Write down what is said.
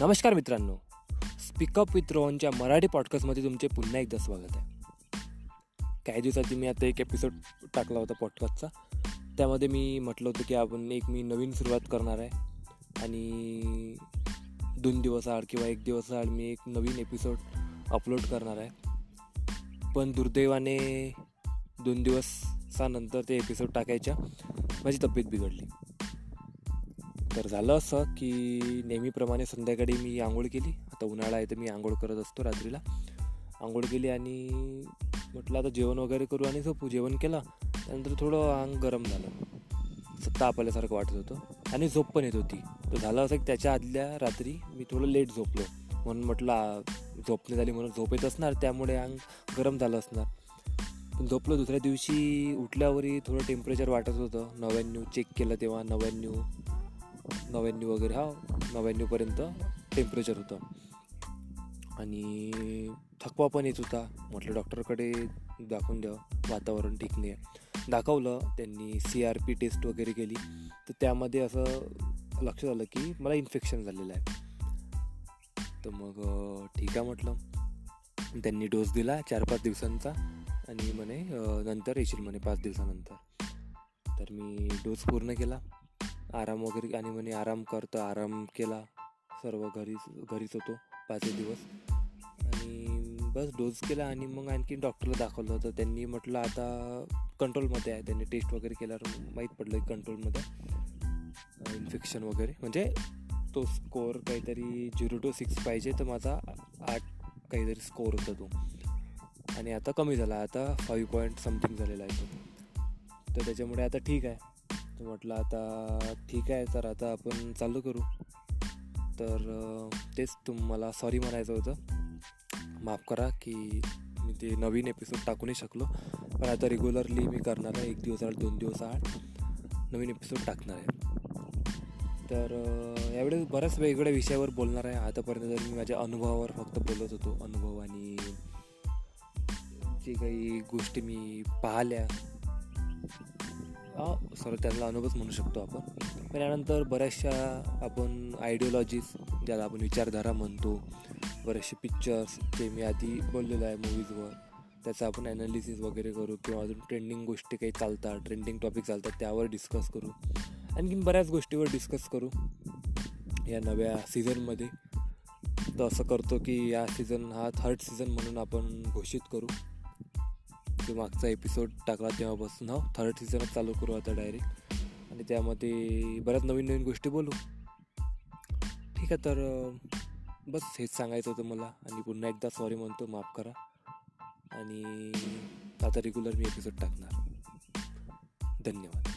नमस्कार मित्रांनो. Speak up with रोहनच्या मराठी पॉडकास्टमध्ये तुमचे पुन्हा एकदा स्वागत आहे. काही दिवसाची मी आता एक एपिसोड टाकला होता पॉडकास्टचा त्यामध्ये मी म्हटलं होतं की आपण एक मी नवीन सुरुवात करणार आहे. आणि दोन दिवसाआड किंवा एक दिवस आड मी एक नवीन एपिसोड अपलोड करणार आहे. पण दुर्दैवाने दोन दिवसानंतर ते एपिसोड टाकायच्या. माझी तब्येत बिघडली. तर झालं असं की नेहमीप्रमाणे संध्याकाळी मी आंघोळ केली. आता उन्हाळा आहे तर मी आंघोळ करत असतो रात्रीला. आंघोळ केली आणि म्हटलं आता जेवण वगैरे करू आणि झोपू. जेवण केलं त्यानंतर थोडं अंग गरम झालं. सत्ता आपल्यासारखं वाटत होतं. आणि झोप पण येत होती. तर झालं असं की त्याच्या आदल्या रात्री मी थोडं लेट झोपलो. म्हणून म्हटलं झोपणे झाली म्हणून झोप येत असणार त्यामुळे अंग गरम झालं असणार. पण झोपलो. दुसऱ्या दिवशी उठल्यावरही थोडं टेम्परेचर वाटत होतं. नव्याण्णव चेक केलं तेव्हा नव्याण्णव नव्याण्णव वगैरे हा नव्याण्णवपर्यंत टेम्परेचर होतं. आणि थकवा पण येत होता. म्हटलं डॉक्टरकडे दाखवून द्यावं वातावरण ठीक नाही आहे दाखवलं त्यांनी सी आर पी टेस्ट वगैरे केली. तर त्यामध्ये असं लक्षात आलं की मला इन्फेक्शन झालेलं आहे. तर मग ठीक आहे म्हटलं. त्यांनी डोस दिला चार पाच दिवसांचा. आणि म्हणे नंतर येशील म्हणे पाच दिवसानंतर. तर मी डोस पूर्ण केला. आराम वगैरे आणि म्हणे आराम करतो आराम केला. सर्व घरीच घरीच होतो पाच दिवस. आणि बस डोस केला आणि मग आणखी डॉक्टरला दाखवलं होतं. त्यांनी म्हटलं आता कंट्रोलमध्ये आहे. त्यांनी टेस्ट वगैरे केल्यावर माहीत पडलं की कंट्रोलमध्ये इन्फेक्शन वगैरे. म्हणजे तो स्कोअर काहीतरी झिरो टू सिक्स पाहिजे तर माझा आठ काहीतरी स्कोअर होता तो. आणि आता कमी झाला. आता फाईव्ह पॉईंट समथिंग झालेला आहे तो. तर त्याच्यामुळे आता ठीक आहे. तर म्हटलं आता ठीक आहे तर आता आपण चालू करू. तर तेच तुम्हाला सॉरी म्हणायचं होतं. माफ करा की मी ते नवीन एपिसोड टाकू नाही शकलो. पण आता रेग्युलरली मी करणार आहे एक दिवस आठ दोन दिवस आठ नवीन एपिसोड टाकणार आहे. तर यावेळेस बऱ्याच वेगवेगळ्या विषयावर बोलणार आहे. आतापर्यंत तर मी माझ्या अनुभवावर फक्त बोलत होतो अनुभव आणि जे काही गोष्टी मी पाहिल्या सॉरी त्यांना अनुभवच म्हणू शकतो आपण. पण यानंतर बऱ्याचशा आपण आयडिओलॉजीज ज्याला आपण विचारधारा म्हणतो बरेचसे पिक्चर्स जे मी आधी बोललेलो आहे मूवीजवर त्याचं आपण ॲनालिसिस वगैरे करू किंवा अजून ट्रेंडिंग गोष्टी काही चालतात ट्रेंडिंग टॉपिक चालतात त्यावर डिस्कस करू. आणखीन बऱ्याच गोष्टीवर डिस्कस करू या नव्या सीझनमध्ये तर असं करतो की या सीझन हा थर्ड सीझन म्हणून आपण घोषित करू. जो मागचा एपिसोड टाकला तेव्हापासून. हा थर्ड सीझनच चालू करू आता डायरेक्ट आणि त्यामध्ये बऱ्याच नवीन नवीन गोष्टी बोलू. ठीक आहे तर बस हेच सांगायचं होतं मला. आणि पुन्हा एकदा सॉरी म्हणतो माफ करा. आणि आता रेग्युलर मी एपिसोड टाकणार. धन्यवाद.